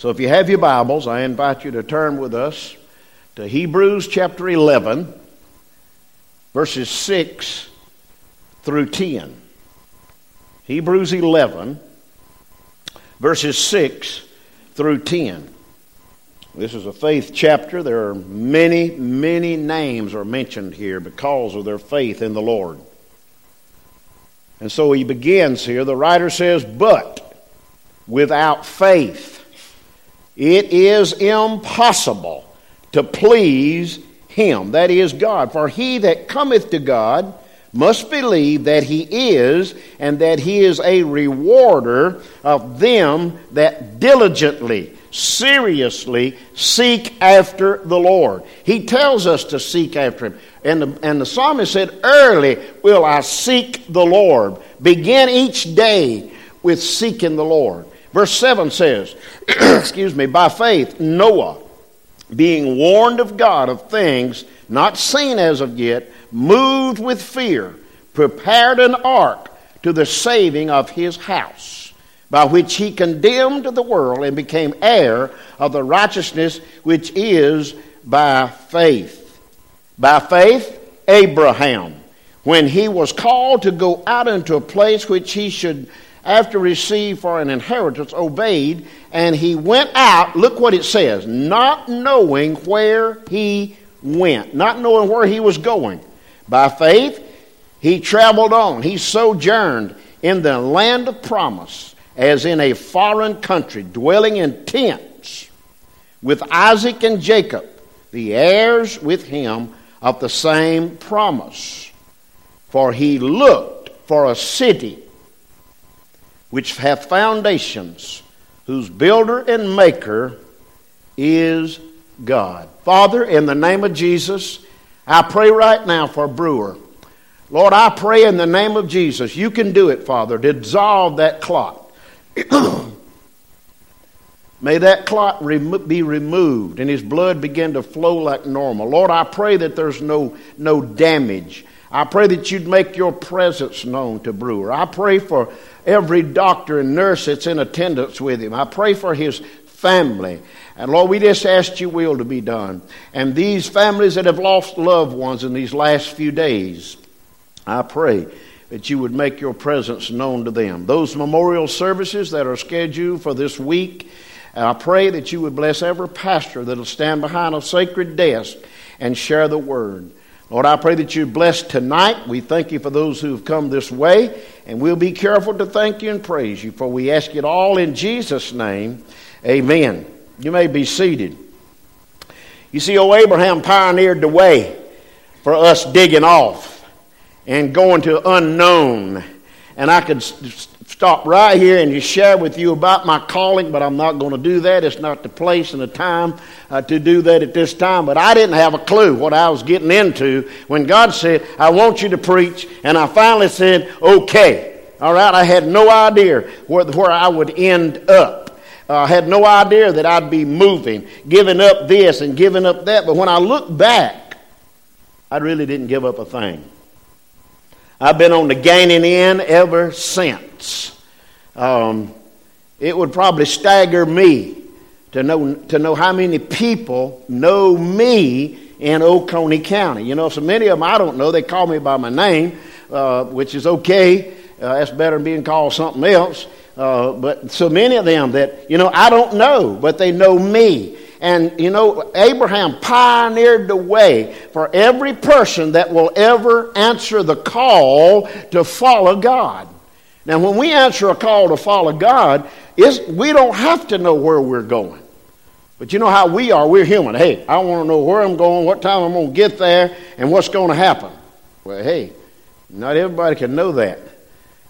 So if you have your Bibles, I invite you to turn with us to Hebrews chapter 11, verses 6 through 10. Hebrews 11, verses 6 through 10. This is a faith chapter. There are many, many names are mentioned here because of their faith in the Lord. And so he begins here. The writer says, But without faith, it is impossible to please him, that is God. For he that cometh to God must believe that he is, and that he is a rewarder of them that diligently seriously seek after the Lord. He tells us to seek after Him. And the, and the psalmist said, Early will I seek the Lord. Begin each day with seeking the Lord. Verse 7 says, Excuse me, by faith, Noah, being warned of God of things not seen as of yet, moved with fear, prepared an ark to the saving of his house by which he condemned the world and became heir of the righteousness which is by faith. By faith, Abraham, when he was called to go out into a place which he should after receive for an inheritance, obeyed, and he went out. Look what it says not knowing where he went, not knowing where he was going. By faith, he traveled on, he sojourned in the land of promise as in a foreign country, dwelling in tents with Isaac and Jacob, the heirs with him of the same promise. For he looked for a city which hath foundations, whose builder and maker is God. Father, in the name of Jesus, I pray right now for Brewer. Lord, I pray in the name of Jesus, you can do it, Father, dissolve that clot. May that clot be removed and his blood begin to flow like normal. Lord, I pray that there's no, no damage. I pray that you'd make your presence known to Brewer. I pray for every doctor and nurse that's in attendance with him. I pray for his family. And Lord, we just ask your will to be done. And these families that have lost loved ones in these last few days, I pray that you would make your presence known to them. Those memorial services that are scheduled for this week, I pray that you would bless every pastor that'll stand behind a sacred desk and share the word. Lord, I pray that you bless tonight. We thank you for those who have come this way, and we'll be careful to thank you and praise you, for we ask it all in Jesus' name. Amen. You may be seated. You see, old Abraham pioneered the way for us digging off and going to unknown. And I could stop right here and just share with you about my calling, but I'm not going to do that. It's not the place and the time uh, to do that at this time. But I didn't have a clue what I was getting into when God said, I want you to preach. And I finally said, okay. All right, I had no idea where, where I would end up. Uh, I had no idea that I'd be moving, giving up this and giving up that. But when I look back, I really didn't give up a thing. I've been on the gaining end ever since. Um, it would probably stagger me to know, to know how many people know me in Oconee County. You know, so many of them I don't know. They call me by my name, uh, which is okay. Uh, that's better than being called something else. Uh, but so many of them that, you know, I don't know, but they know me. And, you know, Abraham pioneered the way for every person that will ever answer the call to follow God. Now, when we answer a call to follow God, we don't have to know where we're going. But you know how we are. We're human. Hey, I want to know where I'm going, what time I'm going to get there, and what's going to happen. Well, hey, not everybody can know that.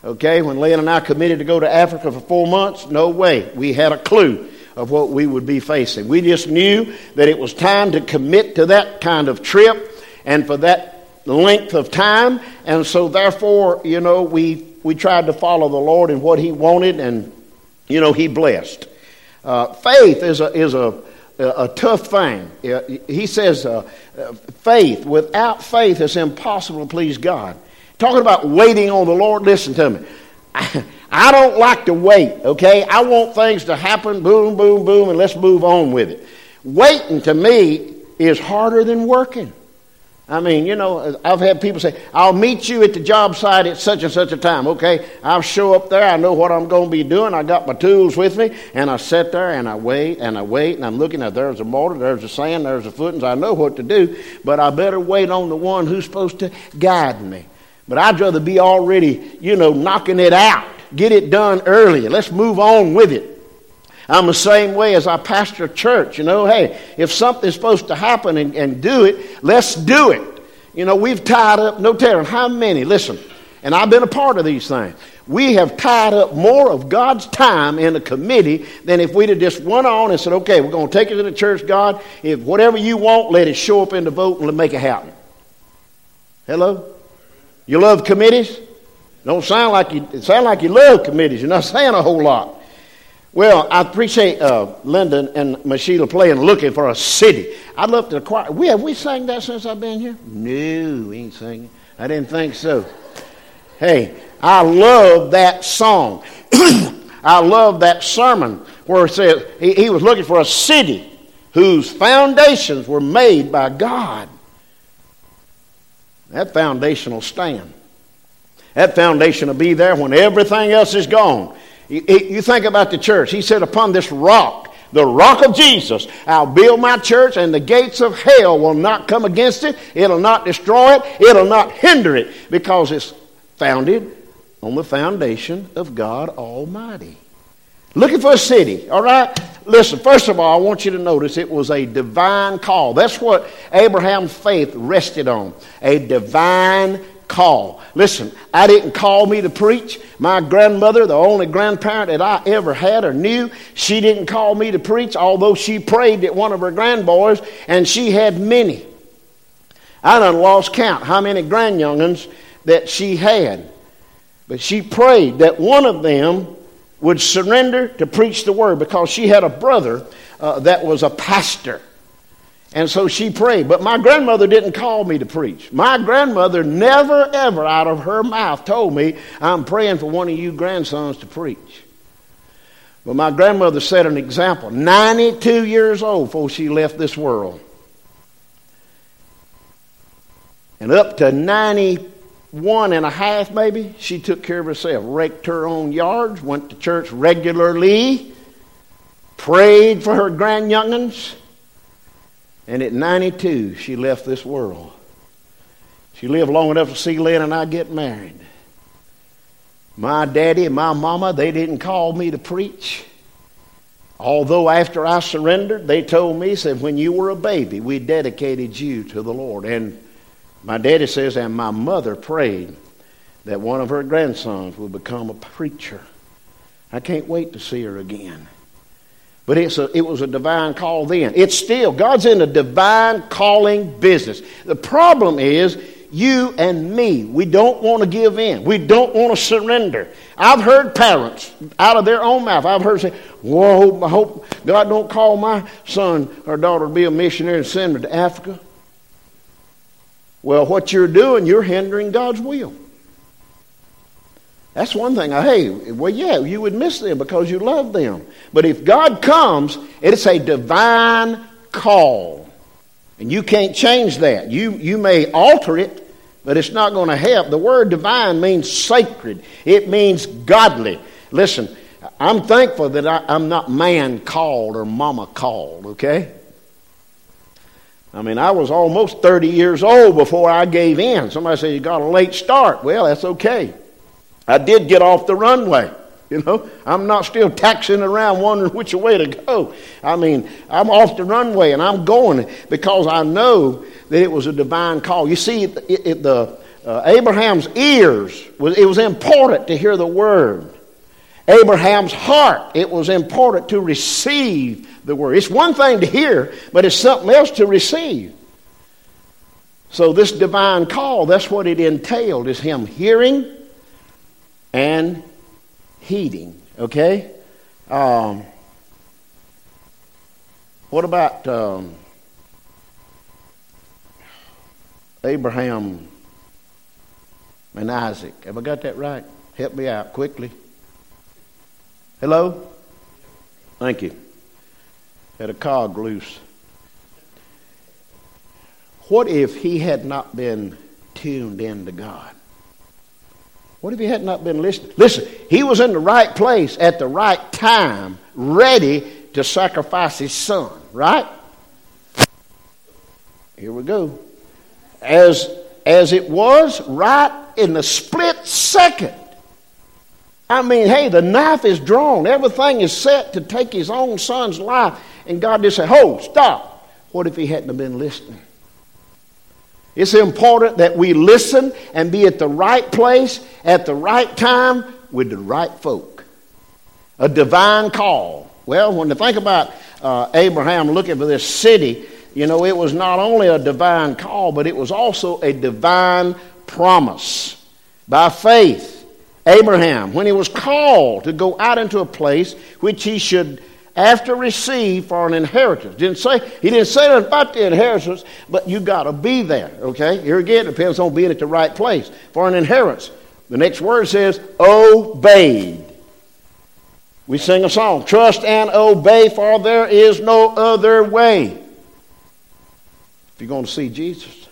Okay, when Lynn and I committed to go to Africa for four months, no way. We had a clue of what we would be facing. We just knew that it was time to commit to that kind of trip and for that length of time. And so, therefore, you know, we, we tried to follow the Lord in what He wanted, and, you know, He blessed. Uh, faith is a, is a, a, tough thing. He says, uh, faith, without faith, it's impossible to please God. Talking about waiting on the Lord, listen to me. I don't like to wait, okay? I want things to happen, boom, boom, boom, and let's move on with it. Waiting to me is harder than working. I mean, you know, I've had people say, I'll meet you at the job site at such and such a time. Okay, I'll show up there. I know what I'm going to be doing. I got my tools with me. And I sit there and I wait and I wait and I'm looking at there's a mortar, there's a sand, there's a footings. I know what to do, but I better wait on the one who's supposed to guide me. But I'd rather be already, you know, knocking it out. Get it done early. Let's move on with it. I'm the same way as I pastor a church. You know, hey, if something's supposed to happen and, and do it, let's do it. You know, we've tied up, no telling how many, listen, and I've been a part of these things. We have tied up more of God's time in a committee than if we'd have just went on and said, okay, we're going to take it to the church, God. If whatever you want, let it show up in the vote and make it happen. Hello? You love committees? Don't sound like you, it sound like you love committees. You're not saying a whole lot. Well, I appreciate uh, Linda and Mashila playing "Looking for a City." I'd love to acquire. We have we sang that since I've been here? No, we ain't singing. I didn't think so. Hey, I love that song. I love that sermon where it says he, he was looking for a city whose foundations were made by God. That foundation will stand. That foundation will be there when everything else is gone. You think about the church. He said, Upon this rock, the rock of Jesus, I'll build my church, and the gates of hell will not come against it. It'll not destroy it. It'll not hinder it because it's founded on the foundation of God Almighty. Looking for a city, all right? Listen, first of all, I want you to notice it was a divine call. That's what Abraham's faith rested on a divine call. Listen, I didn't call me to preach. My grandmother, the only grandparent that I ever had or knew, she didn't call me to preach, although she prayed at one of her grandboys, and she had many. I done lost count how many grandyoungins that she had. But she prayed that one of them would surrender to preach the word because she had a brother uh, that was a pastor. And so she prayed. But my grandmother didn't call me to preach. My grandmother never, ever out of her mouth told me, I'm praying for one of you grandsons to preach. But my grandmother set an example. 92 years old before she left this world. And up to 91 and a half, maybe, she took care of herself. Raked her own yards, went to church regularly, prayed for her grandyoungins and at 92, she left this world. She lived long enough to see Lynn and I get married. My daddy and my mama, they didn't call me to preach. Although after I surrendered, they told me, said, when you were a baby, we dedicated you to the Lord. And my daddy says, and my mother prayed that one of her grandsons would become a preacher. I can't wait to see her again. But it's a, it was a divine call then. It's still, God's in a divine calling business. The problem is, you and me, we don't want to give in. We don't want to surrender. I've heard parents out of their own mouth, I've heard say, Whoa, I hope God don't call my son or daughter to be a missionary and send me to Africa. Well, what you're doing, you're hindering God's will. That's one thing. Uh, hey, well, yeah, you would miss them because you love them. But if God comes, it's a divine call. And you can't change that. You, you may alter it, but it's not going to help. The word divine means sacred, it means godly. Listen, I'm thankful that I, I'm not man called or mama called, okay? I mean, I was almost 30 years old before I gave in. Somebody said, You got a late start. Well, that's okay. I did get off the runway. You know, I'm not still taxing around wondering which way to go. I mean, I'm off the runway and I'm going because I know that it was a divine call. You see, it, it, the uh, Abraham's ears was it was important to hear the word. Abraham's heart it was important to receive the word. It's one thing to hear, but it's something else to receive. So this divine call, that's what it entailed, is him hearing and heeding. Okay? Um, what about um, Abraham and Isaac? Have I got that right? Help me out quickly. Hello? Thank you. Had a cog loose. What if he had not been tuned in to God? What if he had not been listening? Listen, he was in the right place at the right time, ready to sacrifice his son, right? Here we go. As, as it was, right in the split second. I mean, hey, the knife is drawn. Everything is set to take his own son's life. And God just said, hold, stop. What if he hadn't been listening? It's important that we listen and be at the right place at the right time with the right folk. A divine call. Well, when you think about uh, Abraham looking for this city, you know, it was not only a divine call, but it was also a divine promise. By faith, Abraham, when he was called to go out into a place which he should after receive for an inheritance. Didn't say he didn't say nothing about the inheritance, but you got to be there. Okay, here again depends on being at the right place for an inheritance. The next word says obeyed. We sing a song, trust and obey, for there is no other way. If you're going to see Jesus,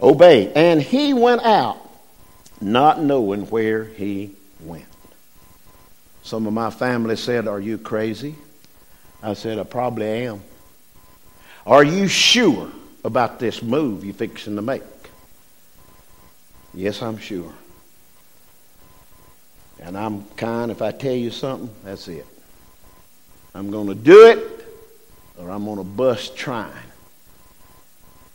obey. And he went out, not knowing where he. Some of my family said, Are you crazy? I said, I probably am. Are you sure about this move you're fixing to make? Yes, I'm sure. And I'm kind, if I tell you something, that's it. I'm going to do it or I'm going to bust trying.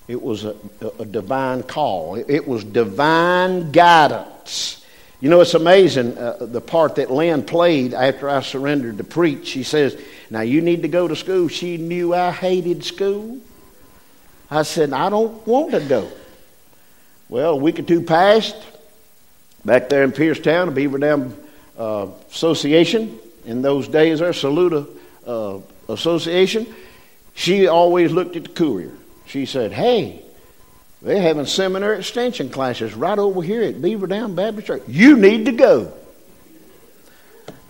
It was a, a, divine call, it was divine guidance. You know, it's amazing uh, the part that Lynn played after I surrendered to preach. She says, Now you need to go to school. She knew I hated school. I said, I don't want to go. Well, a week or two passed. Back there in Piercetown, Beaver Dam uh, Association, in those days, our Saluda uh, Association, she always looked at the courier. She said, Hey, they're having seminary extension classes right over here at Beaver Dam Baptist Church. You need to go.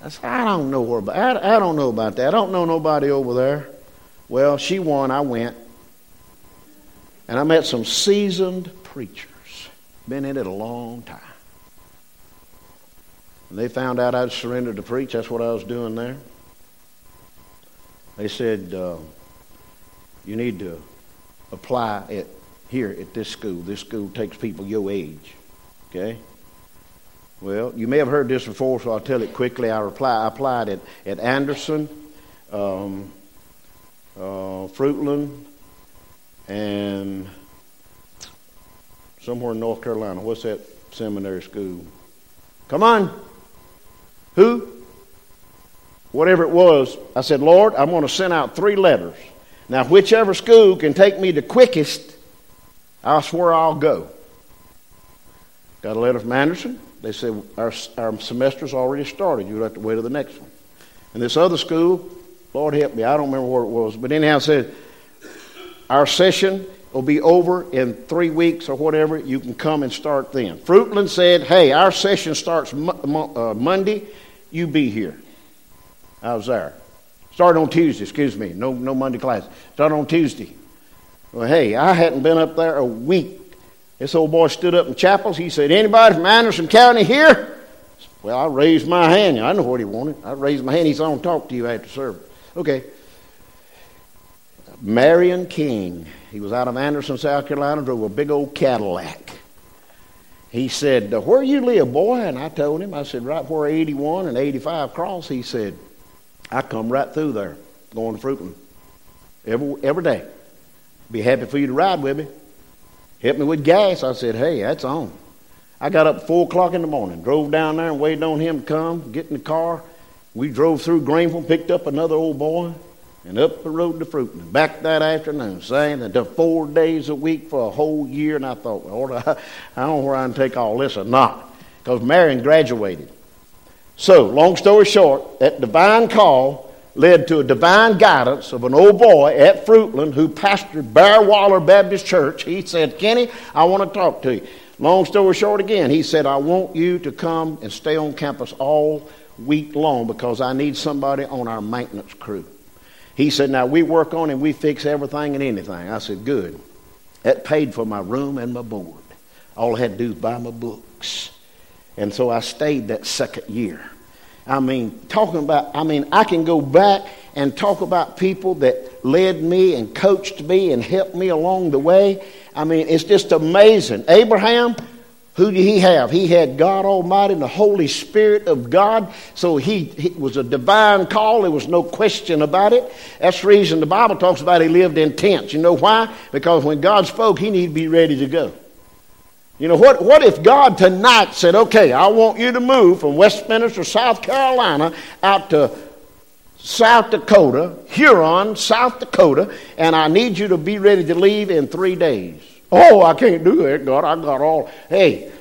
I said, I don't know where, I, I don't know about that. I don't know nobody over there. Well, she won. I went. And I met some seasoned preachers. Been in it a long time. And they found out I'd surrendered to preach. That's what I was doing there. They said, uh, you need to apply it here at this school. This school takes people your age. Okay? Well, you may have heard this before, so I'll tell it quickly. I, reply, I applied at, at Anderson, um, uh, Fruitland, and somewhere in North Carolina. What's that seminary school? Come on. Who? Whatever it was, I said, Lord, I'm going to send out three letters. Now, whichever school can take me the quickest, I swear I'll go. Got a letter from Anderson. They said, Our, our semester's already started. You'll have to wait till the next one. And this other school, Lord help me, I don't remember where it was, but anyhow, said, Our session will be over in three weeks or whatever. You can come and start then. Fruitland said, Hey, our session starts uh, Monday. You be here. I was there. Started on Tuesday, excuse me. No, no Monday class. Started on Tuesday. Well, hey, I hadn't been up there a week. This old boy stood up in chapels. He said, Anybody from Anderson County here? Well, I raised my hand. I know what he wanted. I raised my hand. He said, I want to talk to you after service. Okay. Marion King. He was out of Anderson, South Carolina, drove a big old Cadillac. He said, Where you live, boy? And I told him, I said, Right where 81 and 85 cross. He said, I come right through there going to Fruitland every, every day. Be happy for you to ride with me. Help me with gas. I said, hey, that's on. I got up 4 o'clock in the morning, drove down there and waited on him to come, get in the car. We drove through Greenville, picked up another old boy, and up the road to Fruitland. Back that afternoon, saying that the four days a week for a whole year. And I thought, Lord, I, I don't know where I can take all this or not. Because Marion graduated. So, long story short, that divine call led to a divine guidance of an old boy at Fruitland who pastored Bear Waller Baptist Church. He said, Kenny, I want to talk to you. Long story short again, he said, I want you to come and stay on campus all week long because I need somebody on our maintenance crew. He said, Now we work on and we fix everything and anything. I said, Good. That paid for my room and my board. All I had to do was buy my books. And so I stayed that second year. I mean, talking about, I mean, I can go back and talk about people that led me and coached me and helped me along the way. I mean, it's just amazing. Abraham, who did he have? He had God Almighty and the Holy Spirit of God. So he, he was a divine call. There was no question about it. That's the reason the Bible talks about he lived in tents. You know why? Because when God spoke, he needed to be ready to go. You know, what, what if God tonight said, okay, I want you to move from Westminster, South Carolina, out to South Dakota, Huron, South Dakota, and I need you to be ready to leave in three days. Oh, I can't do that, God. I got all. Hey,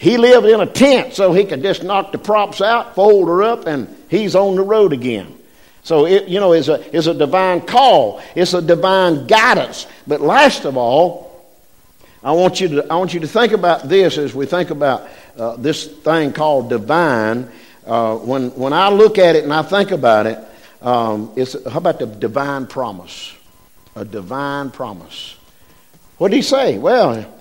he lived in a tent so he could just knock the props out, fold her up, and he's on the road again. So, it, you know, it's a, it's a divine call, it's a divine guidance. But last of all, I want you to, I want you to think about this as we think about uh, this thing called divine. Uh, when, when I look at it and I think about it, um, it's, how about the divine promise? A divine promise. What did he say? Well,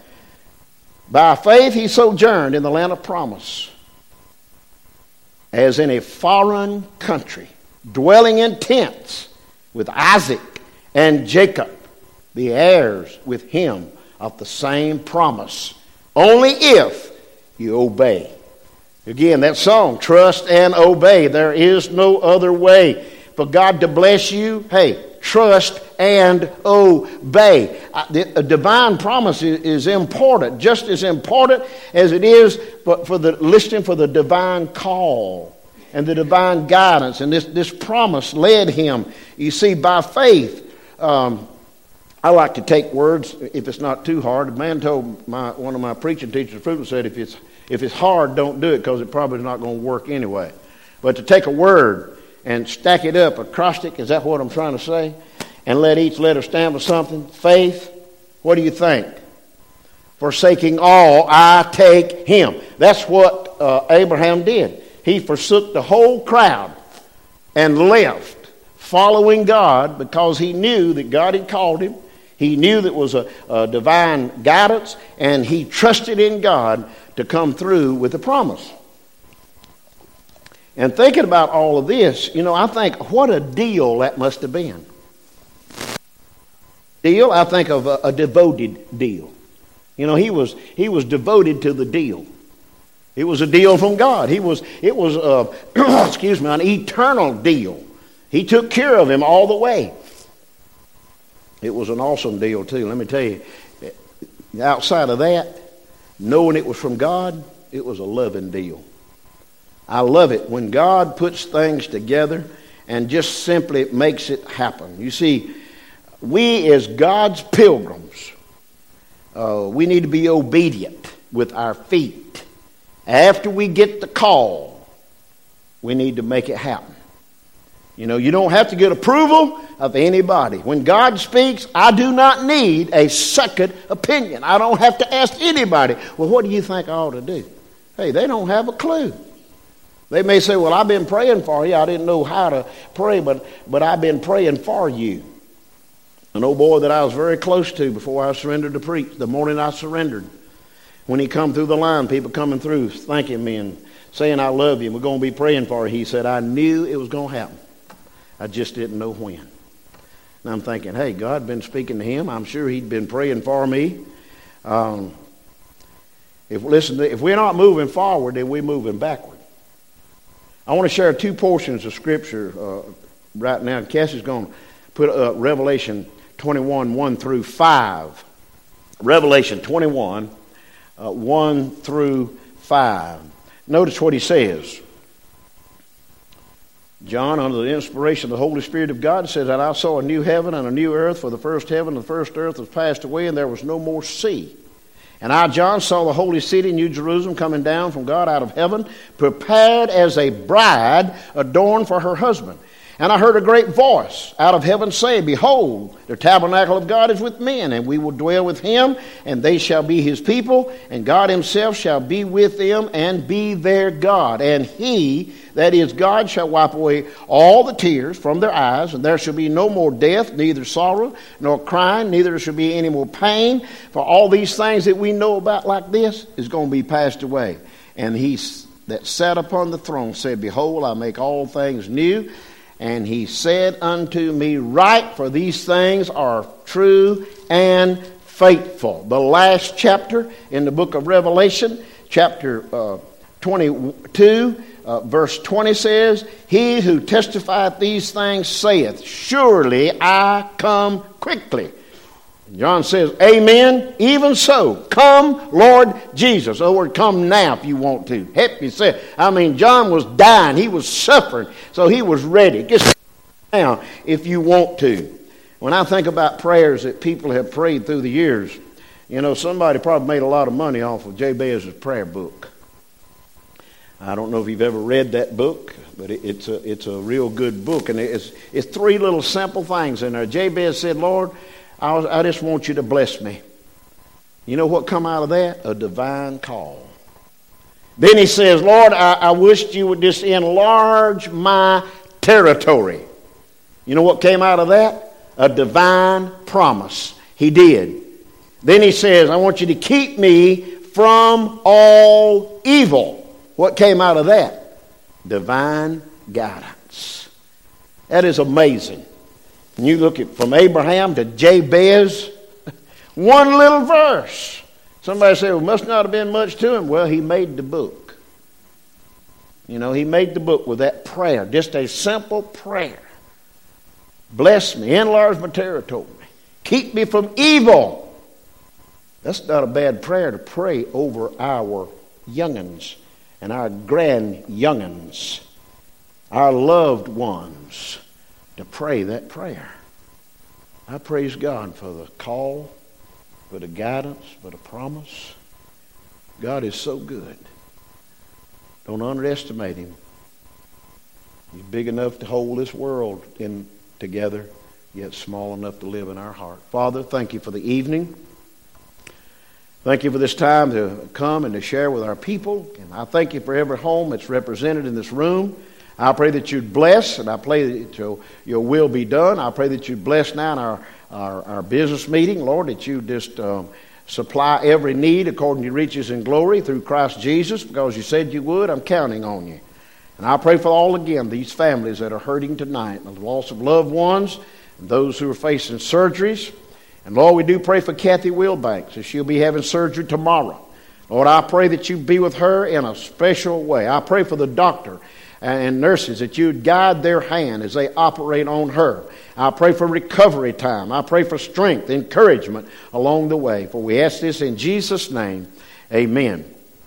by faith he sojourned in the land of promise, as in a foreign country, dwelling in tents with Isaac and Jacob, the heirs with him of the same promise, only if you obey. Again, that song, trust and obey. There is no other way for God to bless you. Hey, trust and obey. A divine promise is important, just as important as it is for the listening for the divine call and the divine guidance. And this, this promise led him, you see, by faith. Um, I like to take words if it's not too hard. A man told my, one of my preaching teachers, Fruitland, said, if it's, if it's hard, don't do it because it probably is not going to work anyway. But to take a word and stack it up, acrostic, is that what I'm trying to say? And let each letter stand for something. Faith, what do you think? Forsaking all, I take him. That's what uh, Abraham did. He forsook the whole crowd and left, following God because he knew that God had called him he knew that was a, a divine guidance, and he trusted in God to come through with the promise. And thinking about all of this, you know, I think what a deal that must have been. Deal, I think of a, a devoted deal. You know, he was he was devoted to the deal. It was a deal from God. He was it was a, excuse me an eternal deal. He took care of him all the way. It was an awesome deal, too. Let me tell you, outside of that, knowing it was from God, it was a loving deal. I love it when God puts things together and just simply makes it happen. You see, we as God's pilgrims, uh, we need to be obedient with our feet. After we get the call, we need to make it happen. You know, you don't have to get approval of anybody. When God speaks, I do not need a second opinion. I don't have to ask anybody, well, what do you think I ought to do? Hey, they don't have a clue. They may say, well, I've been praying for you. I didn't know how to pray, but, but I've been praying for you. An old boy that I was very close to before I surrendered to preach, the morning I surrendered, when he come through the line, people coming through thanking me and saying, I love you, we're going to be praying for you. He said, I knew it was going to happen. I just didn't know when. And I'm thinking, hey, God been speaking to him. I'm sure he'd been praying for me. Um, if listen, if we're not moving forward, then we're moving backward. I want to share two portions of scripture uh, right now. Cassie's going to put up Revelation 21, 1 through 5. Revelation 21, uh, 1 through 5. Notice what he says. John, under the inspiration of the Holy Spirit of God, says that I saw a new heaven and a new earth, for the first heaven and the first earth was passed away, and there was no more sea. And I, John, saw the holy city, New Jerusalem, coming down from God out of heaven, prepared as a bride adorned for her husband. And I heard a great voice out of heaven say, Behold, the tabernacle of God is with men, and we will dwell with him, and they shall be his people, and God himself shall be with them and be their God. And he That is, God shall wipe away all the tears from their eyes, and there shall be no more death, neither sorrow, nor crying, neither shall be any more pain. For all these things that we know about like this is going to be passed away. And he that sat upon the throne said, Behold, I make all things new. And he said unto me, Write, for these things are true and faithful. The last chapter in the book of Revelation, chapter uh, 22, uh, verse 20 says, He who testifieth these things saith, Surely I come quickly. John says, Amen. Even so, come, Lord Jesus. Oh, word, come now if you want to. Help yourself. I mean, John was dying. He was suffering. So he was ready. Just now if you want to. When I think about prayers that people have prayed through the years, you know, somebody probably made a lot of money off of Jabez's prayer book. I don't know if you've ever read that book, but it's a, it's a real good book. And it's, it's three little simple things in there. Jabez said, Lord, I, was, I just want you to bless me. You know what come out of that? A divine call. Then he says, Lord, I, I wished you would just enlarge my territory. You know what came out of that? A divine promise. He did. Then he says, I want you to keep me from all evil. What came out of that? Divine guidance. That is amazing. You look at from Abraham to Jabez, one little verse. Somebody said, well, must not have been much to him. Well, he made the book. You know, he made the book with that prayer, just a simple prayer. Bless me, enlarge my territory, keep me from evil. That's not a bad prayer to pray over our youngins and our grand youngins, our loved ones to pray that prayer. I praise God for the call, for the guidance, for the promise. God is so good. Don't underestimate him. He's big enough to hold this world in together, yet small enough to live in our heart. Father, thank you for the evening. Thank you for this time to come and to share with our people. And I thank you for every home that's represented in this room. I pray that you'd bless, and I pray that your, will be done. I pray that you'd bless now in our, our, our business meeting, Lord, that you just um, supply every need according to your riches and glory through Christ Jesus, because you said you would. I'm counting on you. And I pray for all again these families that are hurting tonight, the loss of loved ones, those who are facing surgeries. And Lord, we do pray for Kathy Wilbanks as she'll be having surgery tomorrow. Lord, I pray that you be with her in a special way. I pray for the doctor and nurses that you'd guide their hand as they operate on her. I pray for recovery time. I pray for strength, encouragement along the way. For we ask this in Jesus' name. Amen.